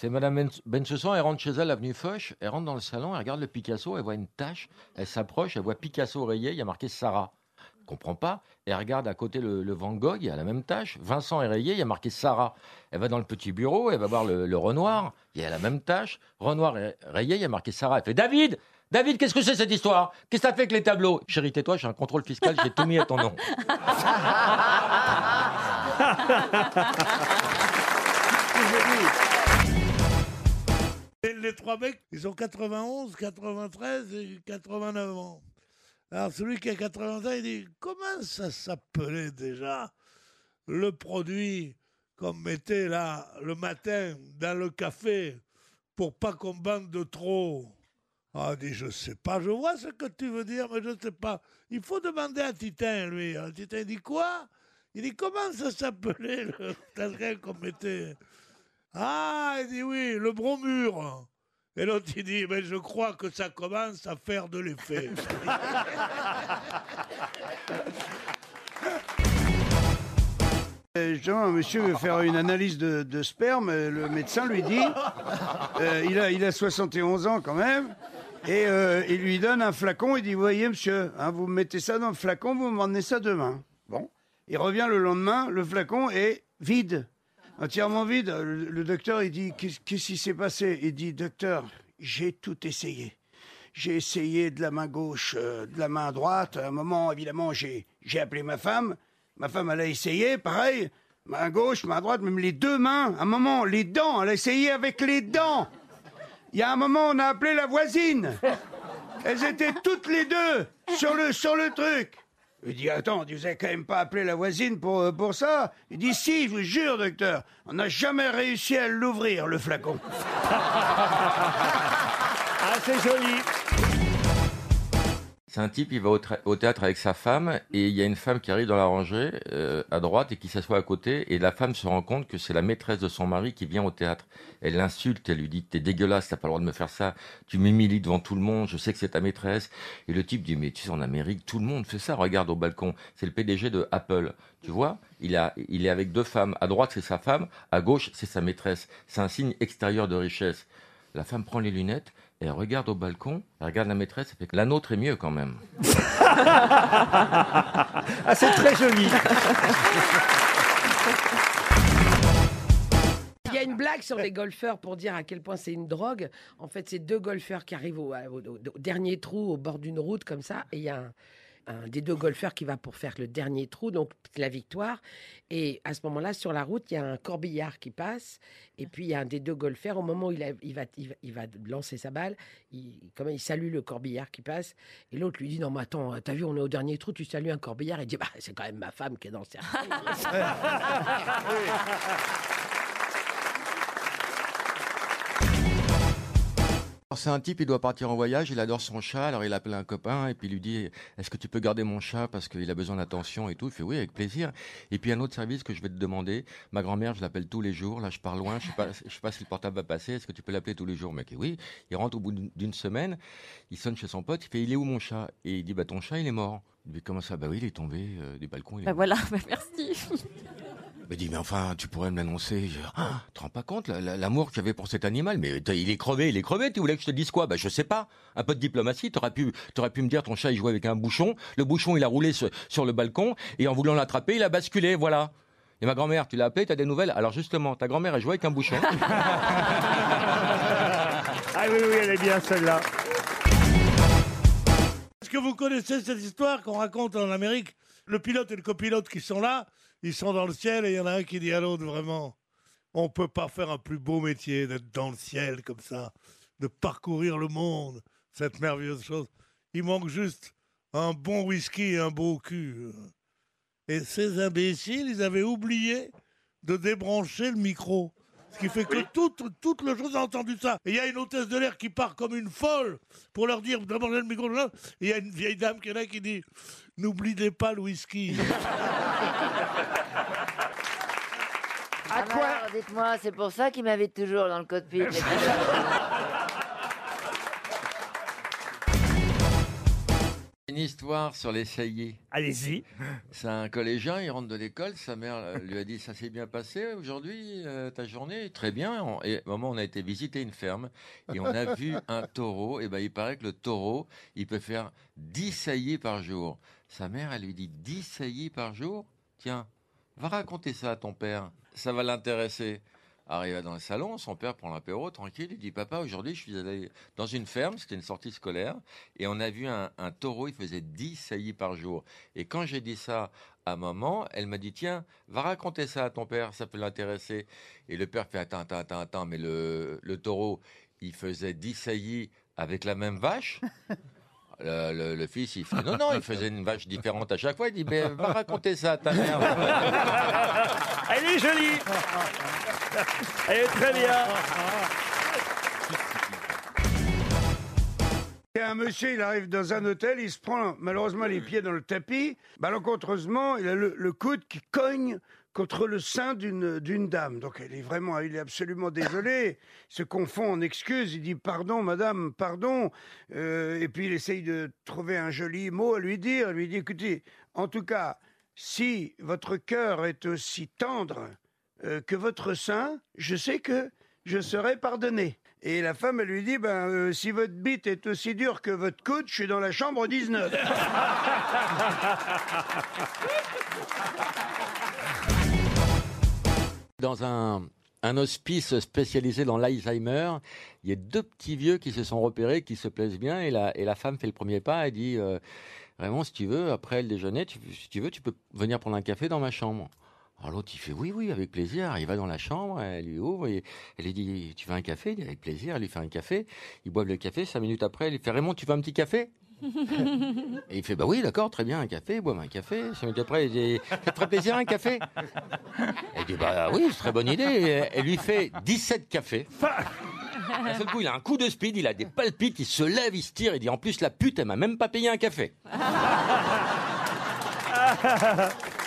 C'est Madame Ben- Bensoussan, elle rentre chez elle, avenue Foch, elle rentre dans le salon, elle regarde le Picasso, elle voit une tache, elle s'approche, elle voit Picasso rayé, il y a marqué Sarah. Elle comprend pas, elle regarde à côté le, Van Gogh, il y a la même tâche, Vincent est rayé, il y a marqué Sarah. Elle va dans le petit bureau, elle va voir le, Renoir, il y a la même tâche, Renoir est rayé, il y a marqué Sarah. Elle fait David David, qu'est-ce que c'est cette histoire? Qu'est-ce que ça fait avec les tableaux? Chérie, tais-toi, j'ai un contrôle fiscal, j'ai tout mis à ton nom. Et les trois mecs, ils ont 91, 93 et 89 ans. Alors celui qui a 80 ans, il dit comment ça s'appelait déjà le produit qu'on mettait là le matin dans le café pour pas qu'on bande de trop? Ah, il dit je sais pas, je vois ce que tu veux dire, mais je sais pas. Il faut demander à Titin, lui. Alors, Titin dit quoi? Il dit comment ça s'appelait le qu'on mettait? Ah, il dit oui, le bromure. Et l'autre, il dit, mais je crois que ça commence à faire de l'effet. Euh, Jean, un monsieur veut faire une analyse de, sperme. Le médecin lui dit, euh, il, a, il a 71 ans quand même, et euh, il lui donne un flacon. Il dit, voyez monsieur, hein, vous mettez ça dans le flacon, vous m'emmenez ça demain. Bon, il revient le lendemain, le flacon est vide, entièrement vide. Le, docteur, il dit, qu'est-ce qui s'est passé? Il dit, docteur, j'ai tout essayé. J'ai essayé de la main gauche, euh, de la main droite. À un moment, évidemment, j'ai j'ai appelé ma femme. Ma femme, elle a essayé, pareil. Main gauche, main droite, même les deux mains. À un moment, les dents, elle a essayé avec les dents. Il y a un moment, on a appelé la voisine. Elles étaient toutes les deux sur le, sur le truc. Il dit, attends, vous avez quand même pas appelé la voisine pour, euh, pour ça Il dit, si, je vous jure, docteur, on n'a jamais réussi à l'ouvrir, le flacon. Ah, c'est joli. C'est un type, il va au, théâtre avec sa femme et il y a une femme qui arrive dans la rangée euh, à droite et qui s'assoit à côté et la femme se rend compte que c'est la maîtresse de son mari qui vient au théâtre. Elle l'insulte, elle lui dit t'es dégueulasse, t'as pas le droit de me faire ça, tu m'humilies devant tout le monde, je sais que c'est ta maîtresse. Et le type dit mais tu sais en Amérique tout le monde fait ça, regarde au balcon, c'est le PDG de Apple, tu vois il, a, il est avec deux femmes, à droite c'est sa femme, à gauche c'est sa maîtresse, c'est un signe extérieur de richesse. La femme prend les lunettes, et elle regarde au balcon, elle regarde la maîtresse, elle fait que la nôtre est mieux quand même. Ah, c'est très joli. Il y a une blague sur les golfeurs pour dire à quel point c'est une drogue. En fait, c'est deux golfeurs qui arrivent au, au- au dernier trou au bord d'une route comme ça, et il y a un, un des deux golfeurs qui va pour faire le dernier trou, donc la victoire. Et à ce moment-là, sur la route, il y a un corbillard qui passe, et puis il y a un des deux golfeurs. Au moment où il, a- il va, il, va, il va lancer sa balle, il, comment il salue le corbillard qui passe, et l'autre lui dit non mais attends, t'as vu, on est au dernier trou, tu salues un corbillard, et il dit bah c'est quand même ma femme qui est dans le cercueil. C'est un type, il doit partir en voyage, il adore son chat, alors il appelle un copain et puis il lui dit Est-ce que tu peux garder mon chat parce qu'il a besoin d'attention et tout? Il fait Oui, avec plaisir. Et puis un autre service que je vais te demander ma grand-mère, je l'appelle tous les jours, là je pars loin, je sais pas, je sais pas si le portable va passer, est-ce que tu peux l'appeler tous les jours? Mec, oui. Il rentre au bout d'une- d'une semaine, il sonne chez son pote, il fait Il est où mon chat? Et il dit Bah ton chat, il est mort. Il dit Comment ça? Bah oui, il est tombé euh, du balcon. Il est Bah mort. voilà, bah merci. Il dit, mais enfin, tu pourrais me l'annoncer. Je, ah, te rends pas compte, la- la- l'amour que j'avais pour cet animal, mais il est crevé, il est crevé, tu voulais que je te dise quoi? Bah, je sais pas. Un peu de diplomatie, t'aurais pu, t'aurais pu me dire, ton chat, il jouait avec un bouchon, le bouchon, il a roulé sur, sur le balcon, et en voulant l'attraper, il a basculé, voilà. Et ma grand-mère, tu l'as appelée, t'as des nouvelles? Alors justement, ta grand-mère, elle jouait avec un bouchon. Ah oui, oui, elle est bien celle-là. Est-ce que vous connaissez cette histoire qu'on raconte en Amérique? Le pilote et le copilote qui sont là, ils sont dans le ciel et il y en a un qui dit à l'autre vraiment, on peut pas faire un plus beau métier d'être dans le ciel comme ça, de parcourir le monde, cette merveilleuse chose. Il manque juste un bon whisky et un beau cul. Et ces imbéciles, ils avaient oublié de débrancher le micro. Ce qui fait que toute, toute le chose a entendu ça. Et il y a une hôtesse de l'air qui part comme une folle pour leur dire débrancher le micro. Et il y a une vieille dame qui est là qui dit N'oubliez pas le whisky. À quoi dites-moi, c'est pour ça qu'il m'invite toujours dans le cockpit. Une histoire sur les saillies. Allez-y. C'est un collégien, il rentre de l'école, sa mère lui a dit ça s'est bien passé aujourd'hui euh, ta journée? Très bien. On- Et au moment où on a été visiter une ferme et on a vu un taureau, et ben il paraît que le taureau, il peut faire 10 saillies par jour. Sa mère, elle lui dit 10 saillies par jour? Tiens, va raconter ça à ton père, ça va l'intéresser. Arrivé dans le salon, son père prend l'apéro tranquille. Il dit Papa, aujourd'hui, je suis allé dans une ferme, c'était une sortie scolaire, et on a vu un, taureau, il faisait 10 saillies par jour. Et quand j'ai dit ça à maman, elle m'a dit Tiens, va raconter ça à ton père, ça peut l'intéresser. Et le père fait Attends, attends, attends, attends, mais le, le taureau, il faisait 10 saillies avec la même vache? Le, le- le fils, il fait non, non, il faisait une vache différente à chaque fois. Il dit, mais va raconter ça à ta mère. Elle est jolie. Elle est très bien. Il y a un monsieur, il arrive dans un hôtel, il se prend malheureusement les pieds dans le tapis. Malencontreusement, il a le, le coude qui cogne contre le sein d'une d'une dame. Donc elle est vraiment, il est absolument désolé. Il se confond en excuses. Il dit pardon, madame, pardon. Euh, et puis il essaye de trouver un joli mot à lui dire. Il lui dit écoutez, en tout cas, si votre cœur est aussi tendre euh, que votre sein, je sais que je serai pardonné. Et la femme, elle lui dit, ben, euh, si votre bite est aussi dure que votre coude, je suis dans la chambre 19. Dans un, hospice spécialisé dans l'Alzheimer, il y a deux petits vieux qui se sont repérés, qui se plaisent bien, et la, femme fait le premier pas et dit euh, Vraiment, si tu veux, après le déjeuner, tu, si tu veux, tu peux venir prendre un café dans ma chambre. Alors l'autre, il fait oui, oui, avec plaisir. Il va dans la chambre, elle lui ouvre, elle lui dit Tu veux un café? Il dit avec plaisir, elle lui fait un café. Ils boivent le café, cinq minutes après, elle lui fait Raymond, tu veux un petit café? Et il fait Bah oui, d'accord, très bien, un café, boivent un café. Cinq minutes après, il dit Ça te ferait plaisir un café Elle dit Bah oui, c'est très bonne idée. Elle lui fait 17 cafés. D'un seul coup, il a un coup de speed, il a des palpites, il se lève, il se tire, il dit En plus, la pute, elle m'a même pas payé un café.